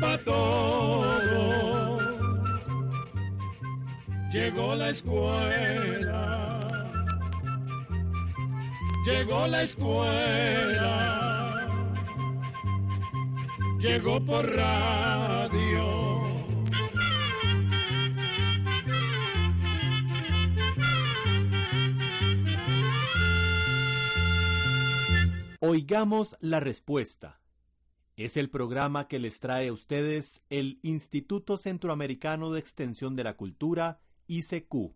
Para todo. Llegó la escuela. Llegó la escuela. Llegó por radio. Oigamos la respuesta. Es el programa que les trae a ustedes el Instituto Centroamericano de Extensión de la Cultura, ICQ.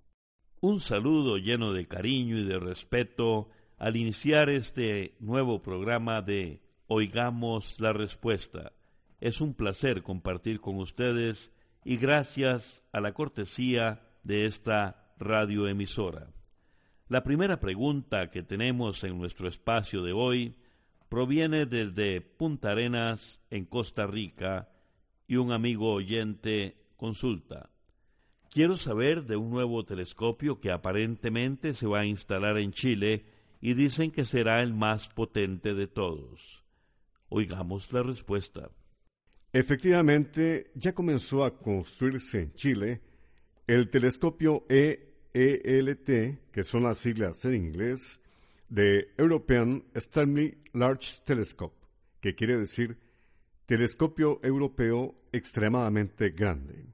Un saludo lleno de cariño y de respeto al iniciar este nuevo programa de Oigamos la Respuesta. Es un placer compartir con ustedes y gracias a la cortesía de esta radioemisora. La primera pregunta que tenemos en nuestro espacio de hoy proviene desde Punta Arenas, en Costa Rica, y un amigo oyente consulta. Quiero saber de un nuevo telescopio que aparentemente se va a instalar en Chile y dicen que será el más potente de todos. Oigamos la respuesta. Efectivamente, ya comenzó a construirse en Chile el telescopio EELT, que son las siglas en inglés, de European Stanley Large Telescope, que quiere decir telescopio europeo extremadamente grande.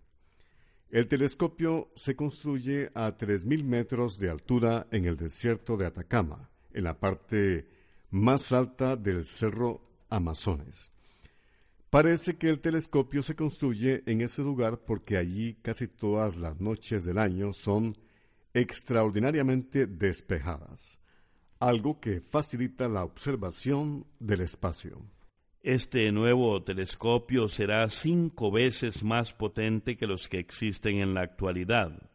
El telescopio se construye a 3.000 metros de altura en el desierto de Atacama, en la parte más alta del Cerro Amazones. Parece que el telescopio se construye en ese lugar porque allí casi todas las noches del año son extraordinariamente despejadas algo que facilita la observación del espacio. Este nuevo telescopio será cinco veces más potente que los que existen en la actualidad.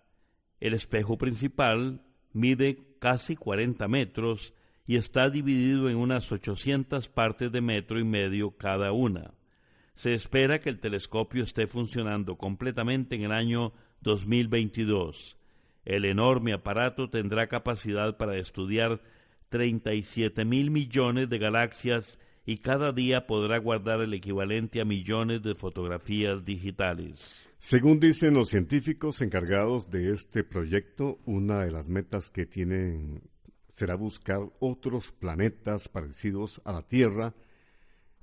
El espejo principal mide casi 40 metros y está dividido en unas 800 partes de metro y medio cada una. Se espera que el telescopio esté funcionando completamente en el año 2022. El enorme aparato tendrá capacidad para estudiar 37 mil millones de galaxias y cada día podrá guardar el equivalente a millones de fotografías digitales. Según dicen los científicos encargados de este proyecto, una de las metas que tienen será buscar otros planetas parecidos a la Tierra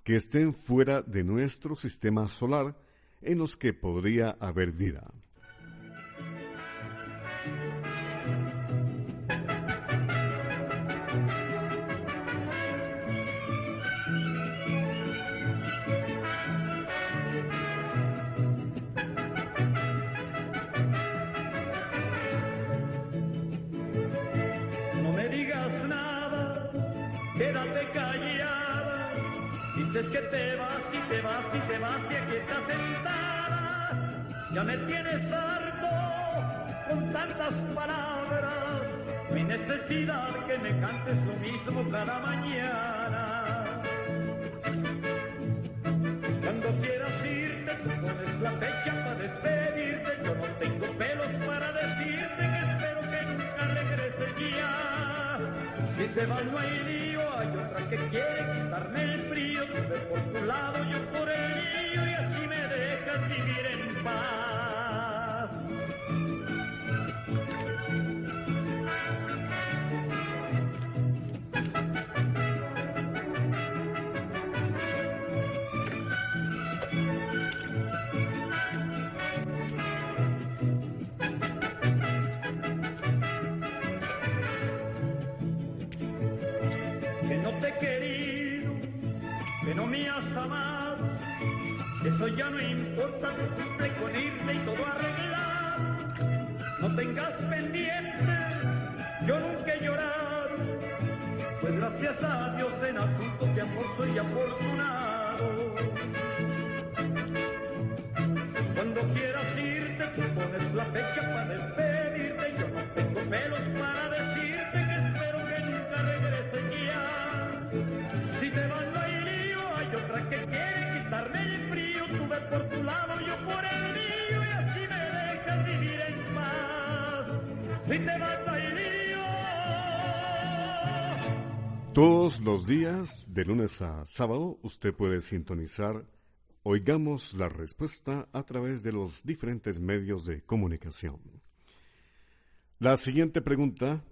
que estén fuera de nuestro sistema solar en los que podría haber vida. Que te vas y te vas y te vas y aquí estás sentada. Ya me tienes harto con tantas palabras. Mi necesidad que me cantes lo mismo cada mañana. Cuando quieras irte, tú pones la fecha para despedirte. Yo no tengo pelos para decirte que espero que nunca regreses ya. Si te vas no hay Si te lío. Todos los días, de lunes a sábado, usted puede sintonizar Oigamos la respuesta a través de los diferentes medios de comunicación. La siguiente pregunta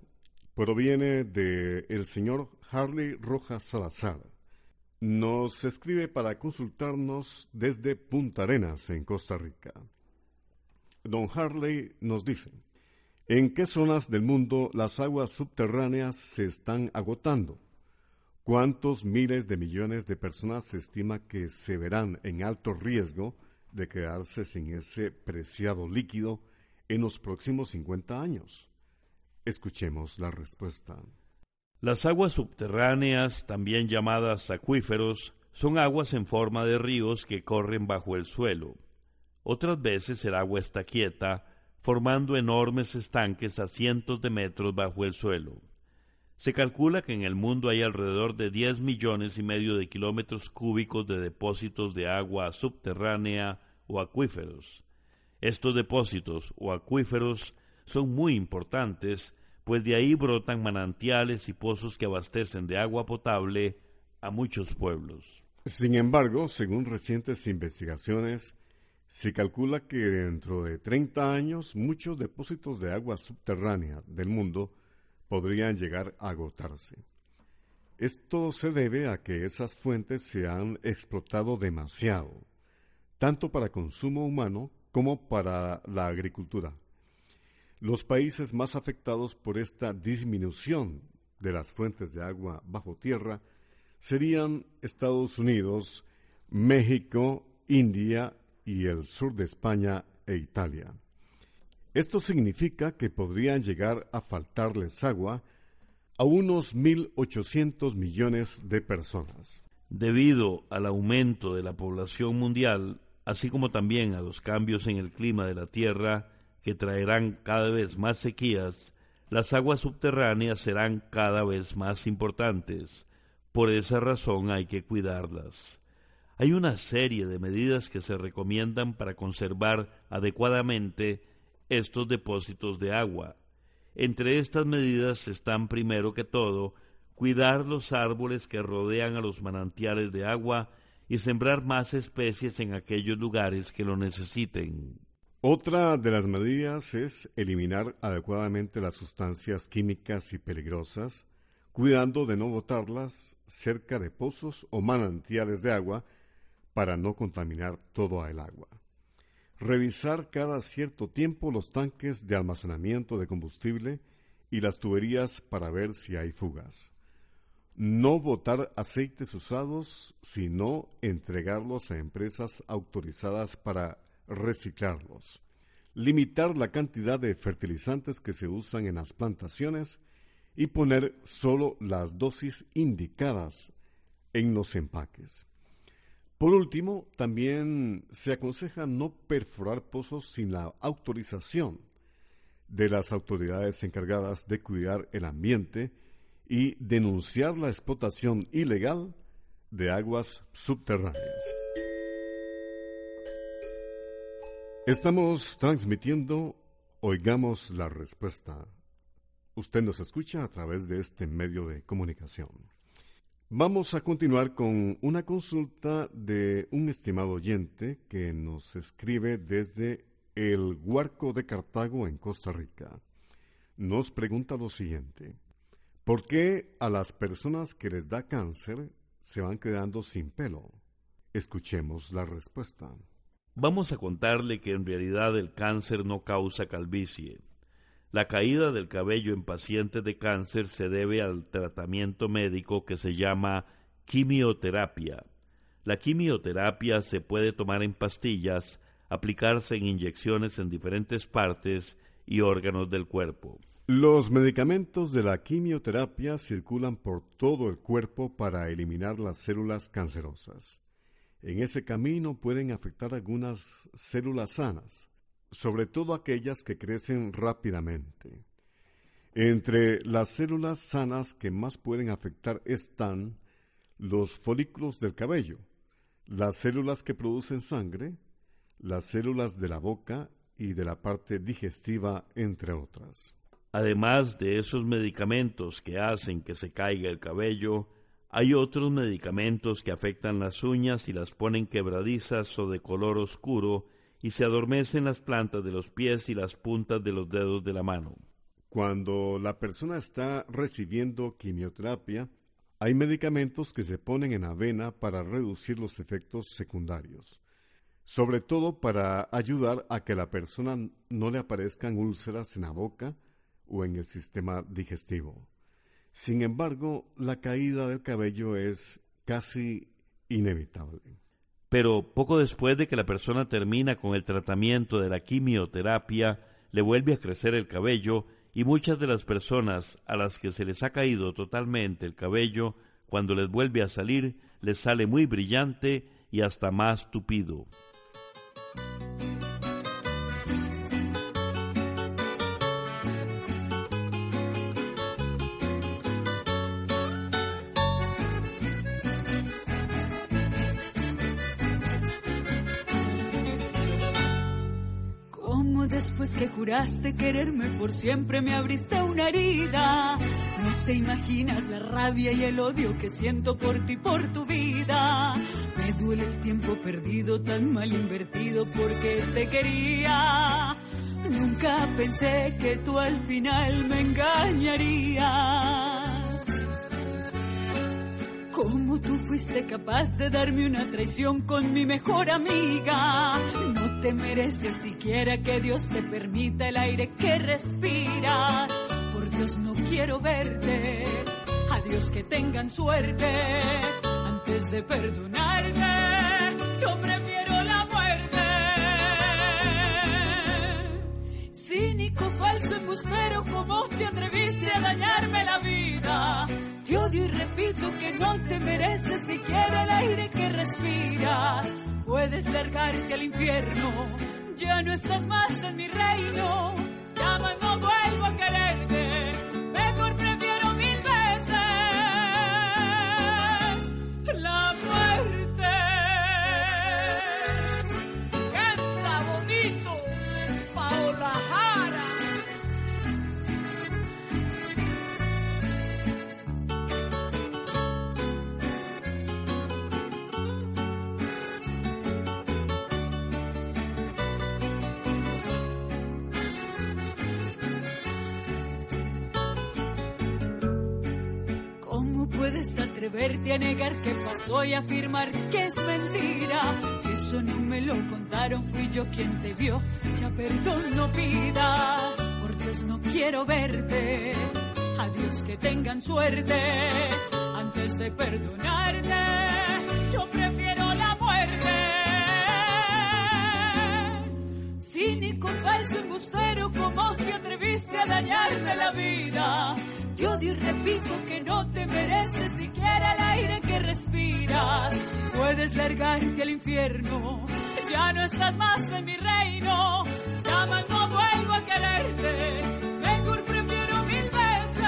proviene de el señor Harley Rojas Salazar. Nos escribe para consultarnos desde Punta Arenas, en Costa Rica. Don Harley nos dice, ¿en qué zonas del mundo las aguas subterráneas se están agotando? ¿Cuántos miles de millones de personas se estima que se verán en alto riesgo de quedarse sin ese preciado líquido en los próximos 50 años? Escuchemos la respuesta. Las aguas subterráneas, también llamadas acuíferos, son aguas en forma de ríos que corren bajo el suelo. Otras veces el agua está quieta, formando enormes estanques a cientos de metros bajo el suelo. Se calcula que en el mundo hay alrededor de 10 millones y medio de kilómetros cúbicos de depósitos de agua subterránea o acuíferos. Estos depósitos o acuíferos son muy importantes, pues de ahí brotan manantiales y pozos que abastecen de agua potable a muchos pueblos. Sin embargo, según recientes investigaciones, se calcula que dentro de 30 años muchos depósitos de agua subterránea del mundo podrían llegar a agotarse. Esto se debe a que esas fuentes se han explotado demasiado, tanto para consumo humano como para la agricultura. Los países más afectados por esta disminución de las fuentes de agua bajo tierra serían Estados Unidos, México, India y el sur de España e Italia. Esto significa que podrían llegar a faltarles agua a unos 1.800 millones de personas. Debido al aumento de la población mundial, así como también a los cambios en el clima de la Tierra, que traerán cada vez más sequías, las aguas subterráneas serán cada vez más importantes. Por esa razón hay que cuidarlas. Hay una serie de medidas que se recomiendan para conservar adecuadamente estos depósitos de agua. Entre estas medidas están primero que todo cuidar los árboles que rodean a los manantiales de agua y sembrar más especies en aquellos lugares que lo necesiten. Otra de las medidas es eliminar adecuadamente las sustancias químicas y peligrosas, cuidando de no botarlas cerca de pozos o manantiales de agua para no contaminar todo el agua. Revisar cada cierto tiempo los tanques de almacenamiento de combustible y las tuberías para ver si hay fugas. No botar aceites usados, sino entregarlos a empresas autorizadas para reciclarlos. Limitar la cantidad de fertilizantes que se usan en las plantaciones y poner solo las dosis indicadas en los empaques. Por último, también se aconseja no perforar pozos sin la autorización de las autoridades encargadas de cuidar el ambiente y denunciar la explotación ilegal de aguas subterráneas. Estamos transmitiendo Oigamos la Respuesta. Usted nos escucha a través de este medio de comunicación. Vamos a continuar con una consulta de un estimado oyente que nos escribe desde el Huarco de Cartago en Costa Rica. Nos pregunta lo siguiente. ¿Por qué a las personas que les da cáncer se van quedando sin pelo? Escuchemos la respuesta. Vamos a contarle que en realidad el cáncer no causa calvicie. La caída del cabello en pacientes de cáncer se debe al tratamiento médico que se llama quimioterapia. La quimioterapia se puede tomar en pastillas, aplicarse en inyecciones en diferentes partes y órganos del cuerpo. Los medicamentos de la quimioterapia circulan por todo el cuerpo para eliminar las células cancerosas. En ese camino pueden afectar algunas células sanas, sobre todo aquellas que crecen rápidamente. Entre las células sanas que más pueden afectar están los folículos del cabello, las células que producen sangre, las células de la boca y de la parte digestiva, entre otras. Además de esos medicamentos que hacen que se caiga el cabello, hay otros medicamentos que afectan las uñas y las ponen quebradizas o de color oscuro y se adormecen las plantas de los pies y las puntas de los dedos de la mano. Cuando la persona está recibiendo quimioterapia, hay medicamentos que se ponen en avena para reducir los efectos secundarios, sobre todo para ayudar a que la persona no le aparezcan úlceras en la boca o en el sistema digestivo. Sin embargo, la caída del cabello es casi inevitable. Pero poco después de que la persona termina con el tratamiento de la quimioterapia, le vuelve a crecer el cabello y muchas de las personas a las que se les ha caído totalmente el cabello, cuando les vuelve a salir, les sale muy brillante y hasta más tupido. Después que juraste quererme por siempre me abriste una herida. No te imaginas la rabia y el odio que siento por ti, por tu vida. Me duele el tiempo perdido, tan mal invertido porque te quería. Nunca pensé que tú al final me engañarías. ¿Cómo tú fuiste capaz de darme una traición con mi mejor amiga? Te mereces siquiera que Dios te permita el aire que respiras. Por Dios no quiero verte. Adiós que tengan suerte. Antes de perdonarte, yo prefiero la muerte. Cínico, falso, embustero, ¿cómo te atreviste a dañarme la vida? Y repito que no te mereces siquiera el aire que respiras. Puedes largarte al infierno, ya no estás más en mi reino. Llama, no vuelvo a quererte verte a negar que pasó y afirmar que es mentira. Si eso no me lo contaron, fui yo quien te vio. Ya perdón no pidas, por Dios no quiero verte. Adiós que tengan suerte. Antes de perdonarte, yo prefiero la muerte. Cínico, falso, embustero, ¿cómo te atreviste a dañarme la vida? Te odio y repito que no te mereces siquiera el aire que respiras. Puedes largarte al infierno, ya no estás más en mi reino. Llama, no vuelvo a quererte, mejor prefiero mil veces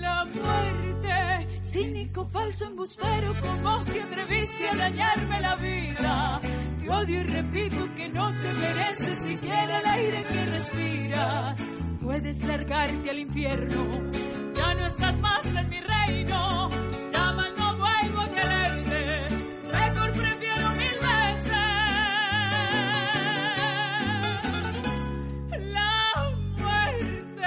la muerte. Cínico, falso, embustero, como que atreviste a dañarme la vida. Odio y repito que no te mereces siquiera el aire que respiras puedes largarte al infierno. Ya no estás más en mi reino. Llama, no vuelvo a quererte. Mejor prefiero mil veces la muerte.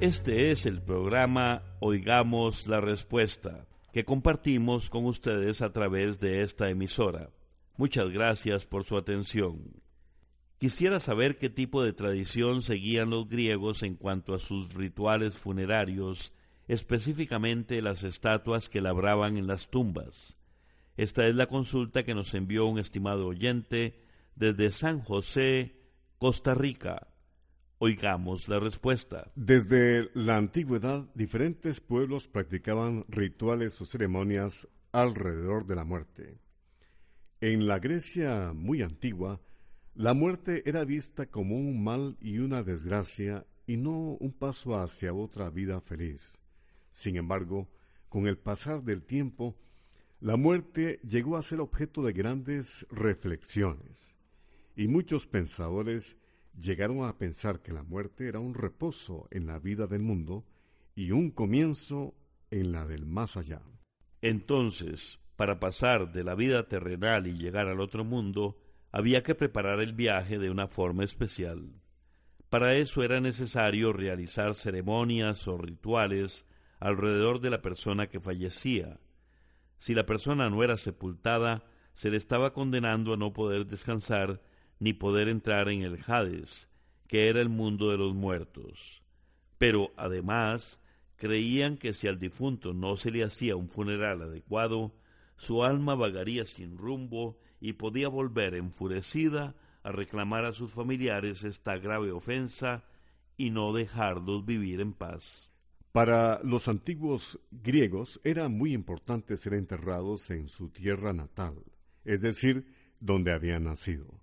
Este es el programa Oigamos la Respuesta que compartimos con ustedes a través de esta emisora. Muchas gracias por su atención. Quisiera saber qué tipo de tradición seguían los griegos en cuanto a sus rituales funerarios, específicamente las estatuas que labraban en las tumbas. Esta es la consulta que nos envió un estimado oyente desde San José, Costa Rica. Oigamos la respuesta. Desde la antigüedad, diferentes pueblos practicaban rituales o ceremonias alrededor de la muerte. En la Grecia muy antigua, la muerte era vista como un mal y una desgracia y no un paso hacia otra vida feliz. Sin embargo, con el pasar del tiempo, la muerte llegó a ser objeto de grandes reflexiones, y muchos pensadores llegaron a pensar que la muerte era un reposo en la vida del mundo y un comienzo en la del más allá. Entonces, para pasar de la vida terrenal y llegar al otro mundo, había que preparar el viaje de una forma especial. Para eso era necesario realizar ceremonias o rituales alrededor de la persona que fallecía. Si la persona no era sepultada, se le estaba condenando a no poder descansar ni poder entrar en el Hades, que era el mundo de los muertos. Pero además creían que si al difunto no se le hacía un funeral adecuado, su alma vagaría sin rumbo y podía volver enfurecida a reclamar a sus familiares esta grave ofensa y no dejarlos vivir en paz. Para los antiguos griegos era muy importante ser enterrados en su tierra natal, es decir, donde habían nacido.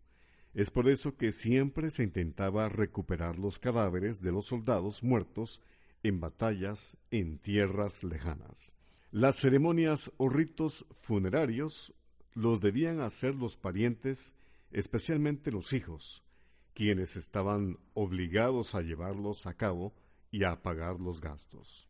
Es por eso que siempre se intentaba recuperar los cadáveres de los soldados muertos en batallas en tierras lejanas. Las ceremonias o ritos funerarios los debían hacer los parientes, especialmente los hijos, quienes estaban obligados a llevarlos a cabo y a pagar los gastos.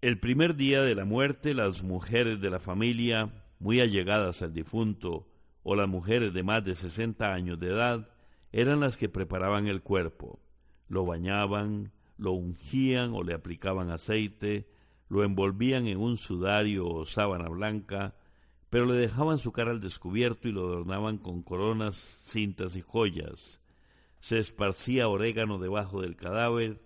El primer día de la muerte, las mujeres de la familia, muy allegadas al difunto, o las mujeres de más de 60 años de edad, eran las que preparaban el cuerpo. Lo bañaban, lo ungían o le aplicaban aceite, lo envolvían en un sudario o sábana blanca, pero le dejaban su cara al descubierto y lo adornaban con coronas, cintas y joyas. Se esparcía orégano debajo del cadáver,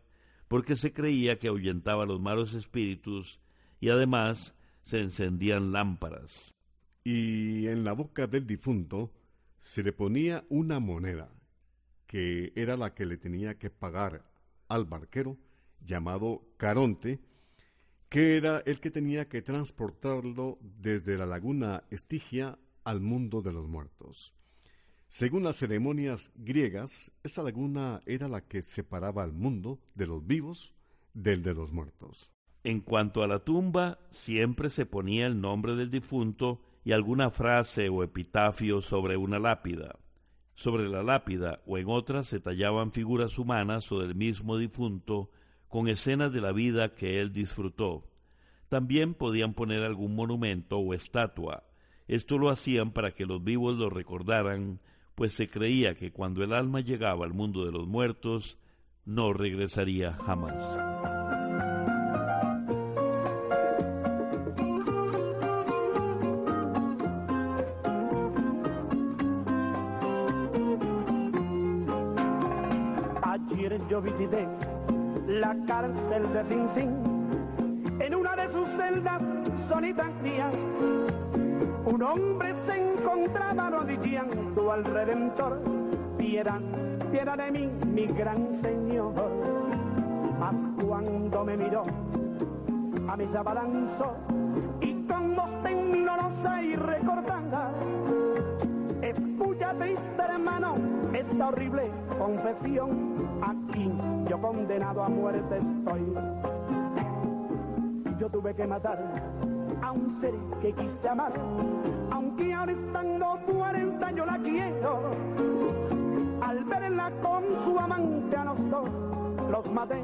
porque se creía que ahuyentaba los malos espíritus y además se encendían lámparas. Y en la boca del difunto se le ponía una moneda, que era la que le tenía que pagar al barquero, llamado Caronte, que era el que tenía que transportarlo desde la laguna Estigia al mundo de los muertos. Según las ceremonias griegas, esa laguna era la que separaba al mundo de los vivos del de los muertos. En cuanto a la tumba, siempre se ponía el nombre del difunto y alguna frase o epitafio sobre una lápida. Sobre la lápida o en otras se tallaban figuras humanas o del mismo difunto con escenas de la vida que él disfrutó. También podían poner algún monumento o estatua. Esto lo hacían para que los vivos lo recordaran, pues se creía que cuando el alma llegaba al mundo de los muertos, no regresaría jamás. Yo visité la cárcel de Sin En una de sus celdas solitarias, un hombre se encontraba arrodillando al Redentor. Piedad, piedad de mí, mi gran Señor. Mas cuando me miró, a mí se abalanzó y con voz temblorosa y recordada, escucha triste hermano esta horrible confesión. Aquí yo condenado a muerte estoy. Yo tuve que matar a un ser que quise amar, aunque ahora estando muerta yo la quiero. Al verla con su amante a los dos, los maté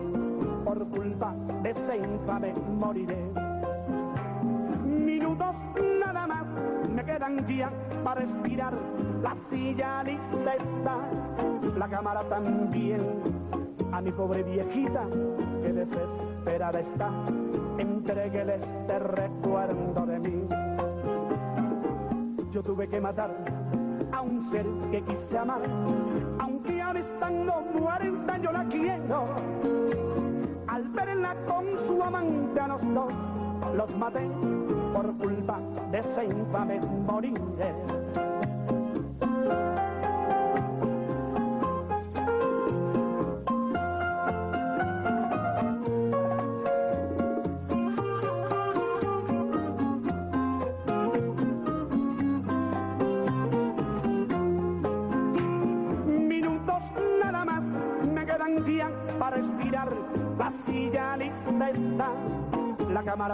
por culpa de ese infame moriré. Minutos nada más me quedan ya para respirar. La silla lista está, la cámara también. A mi pobre viejita que desesperada está, entreguele este recuerdo de mí. Yo tuve que matar a un ser que quise amar, aunque ahora estando muerta yo la quiero. Al verla con su amante a los dos, los maté por culpa de ese infame.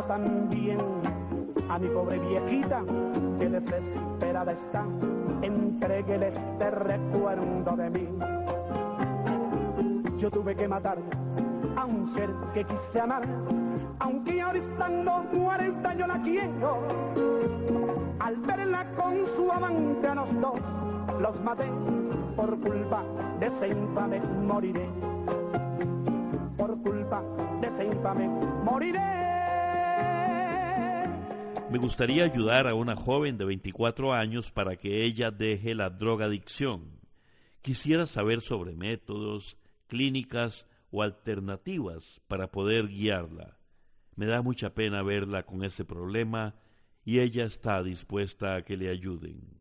También. A mi pobre viejita, que desesperada está, entreguele este recuerdo de mí. Yo tuve que matar a un ser que quise amar, aunque ahora estando muerta yo la quiero. Al verla con su amante a los dos, los maté por culpa de ese infame moriré. Por culpa de ese infame moriré. Me gustaría ayudar a una joven de 24 años para que ella deje la drogadicción. Quisiera saber sobre métodos, clínicas o alternativas para poder guiarla. Me da mucha pena verla con ese problema y ella está dispuesta a que le ayuden.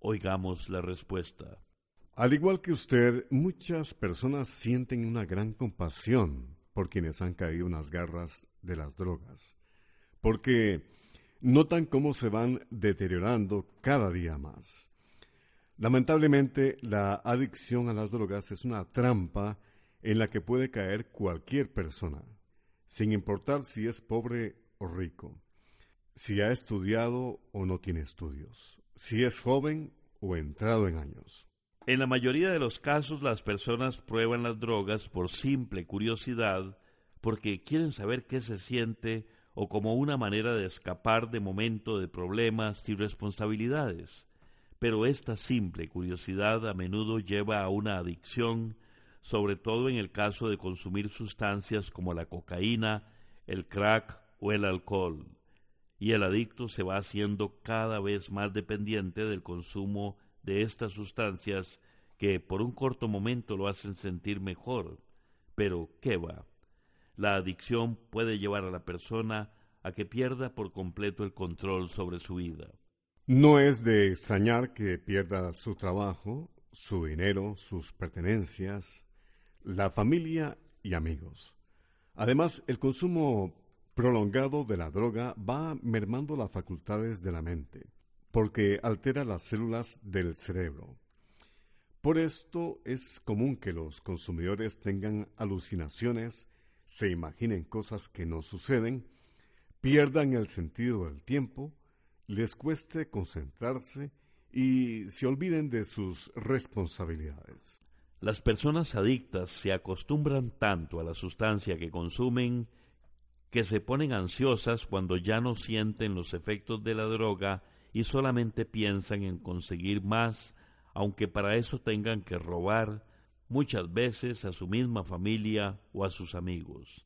Oigamos la respuesta. Al igual que usted, muchas personas sienten una gran compasión por quienes han caído en las garras de las drogas, porque notan cómo se van deteriorando cada día más. Lamentablemente, la adicción a las drogas es una trampa en la que puede caer cualquier persona, sin importar si es pobre o rico, si ha estudiado o no tiene estudios, si es joven o entrado en años. En la mayoría de los casos las personas prueban las drogas por simple curiosidad, porque quieren saber qué se siente o como una manera de escapar de momento de problemas y responsabilidades. Pero esta simple curiosidad a menudo lleva a una adicción sobre todo en el caso de consumir sustancias como la cocaína, el crack o el alcohol. Y el adicto se va haciendo cada vez más dependiente del consumo de estas sustancias que por un corto momento lo hacen sentir mejor. Pero, ¿qué va? La adicción puede llevar a la persona a que pierda por completo el control sobre su vida. No es de extrañar que pierda su trabajo, su dinero, sus pertenencias, la familia y amigos. Además, el consumo prolongado de la droga va mermando las facultades de la mente, porque altera las células del cerebro. Por esto es común que los consumidores tengan alucinaciones, se imaginen cosas que no suceden, pierdan el sentido del tiempo, les cueste concentrarse y se olviden de sus responsabilidades. Las personas adictas se acostumbran tanto a la sustancia que consumen que se ponen ansiosas cuando ya no sienten los efectos de la droga y solamente piensan en conseguir más, aunque para eso tengan que robar muchas veces a su misma familia o a sus amigos.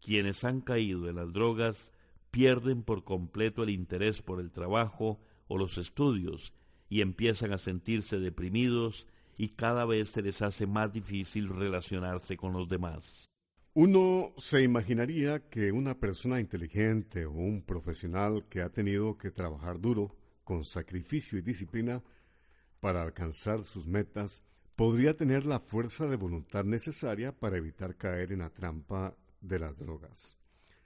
Quienes han caído en las drogas pierden por completo el interés por el trabajo o los estudios y empiezan a sentirse deprimidos y cada vez se les hace más difícil relacionarse con los demás. Uno se imaginaría que una persona inteligente o un profesional que ha tenido que trabajar duro, con sacrificio y disciplina, para alcanzar sus metas, podría tener la fuerza de voluntad necesaria para evitar caer en la trampa de las drogas.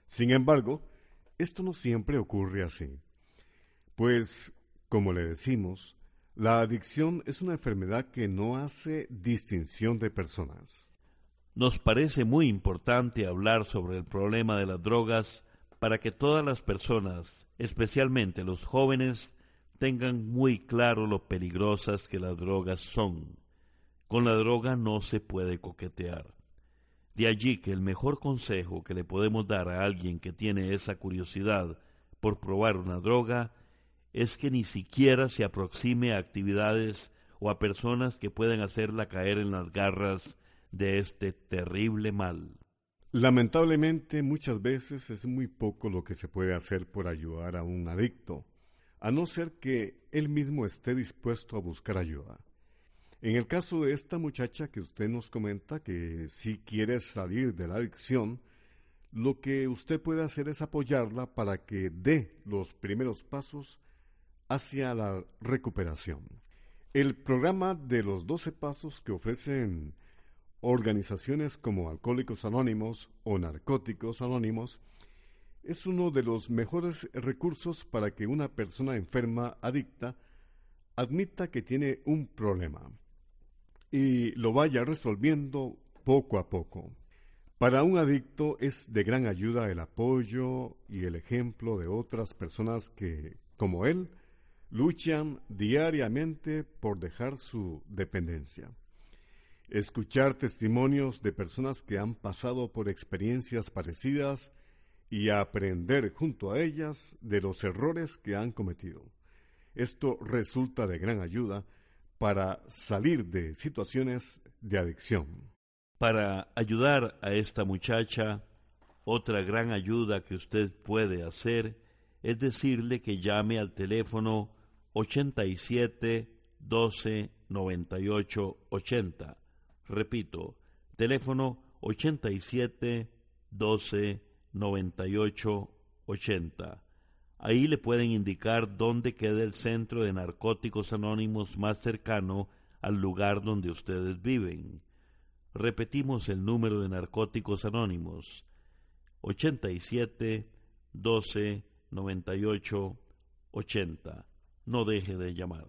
Sin embargo, esto no siempre ocurre así. Pues, como le decimos, la adicción es una enfermedad que no hace distinción de personas. Nos parece muy importante hablar sobre el problema de las drogas para que todas las personas, especialmente los jóvenes, tengan muy claro lo peligrosas que las drogas son. Con la droga no se puede coquetear. De allí que el mejor consejo que le podemos dar a alguien que tiene esa curiosidad por probar una droga es que ni siquiera se aproxime a actividades o a personas que puedan hacerla caer en las garras de este terrible mal. Lamentablemente muchas veces es muy poco lo que se puede hacer por ayudar a un adicto, a no ser que él mismo esté dispuesto a buscar ayuda. En el caso de esta muchacha que usted nos comenta que si quiere salir de la adicción, lo que usted puede hacer es apoyarla para que dé los primeros pasos hacia la recuperación. El programa de los 12 pasos que ofrecen organizaciones como Alcohólicos Anónimos o Narcóticos Anónimos es uno de los mejores recursos para que una persona enferma adicta admita que tiene un problema y lo vaya resolviendo poco a poco. Para un adicto es de gran ayuda el apoyo y el ejemplo de otras personas que, como él, luchan diariamente por dejar su dependencia. Escuchar testimonios de personas que han pasado por experiencias parecidas y aprender junto a ellas de los errores que han cometido. Esto resulta de gran ayuda para salir de situaciones de adicción. Para ayudar a esta muchacha, otra gran ayuda que usted puede hacer es decirle que llame al teléfono 87 12 98 80. Repito, teléfono 87 12 98 80. Ahí le pueden indicar dónde queda el centro de narcóticos anónimos más cercano al lugar donde ustedes viven. Repetimos el número de narcóticos anónimos 87 12 98 80. No deje de llamar.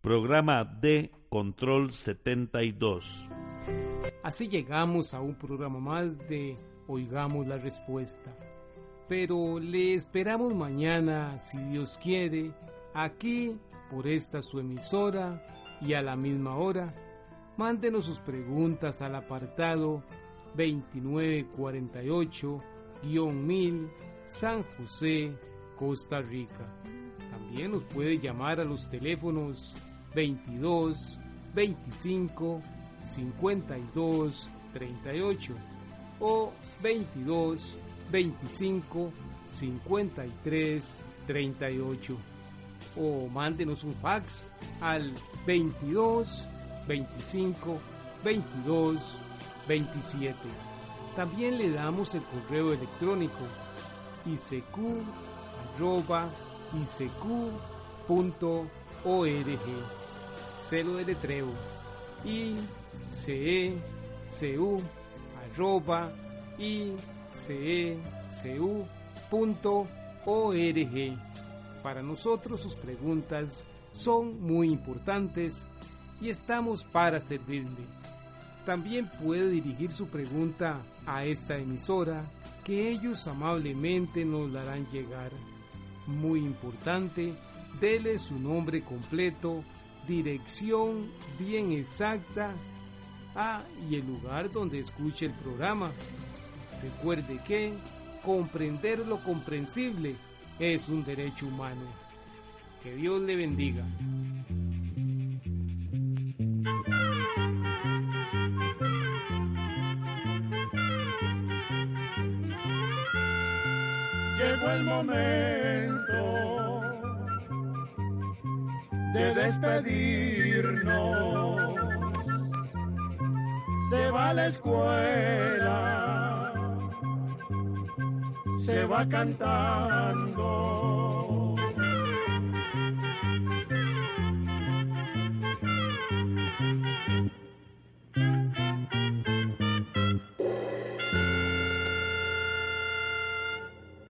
Programa de Control 72. Así llegamos a un programa más de Oigamos la Respuesta. Pero le esperamos mañana, si Dios quiere, aquí por esta su emisora y a la misma hora. Mándenos sus preguntas al apartado 2948-1000 San José, Costa Rica. También nos puede llamar a los teléfonos 22 25 52 38 o 22 25 53 38 o mándenos un fax al 22 25 22 27. También le damos el correo electrónico isq Celo de letreo i c e c u arroba i c e c u punto org. Para nosotros sus preguntas son muy importantes y estamos para servirle. También puede dirigir su pregunta a esta emisora que ellos amablemente nos la harán llegar. Muy importante, dele su nombre completo, dirección bien exacta ah, y el lugar donde escuche el programa. Recuerde que comprender lo comprensible es un derecho humano. Que Dios le bendiga. Llegó el momento de despedirnos. Se va a la escuela, cantando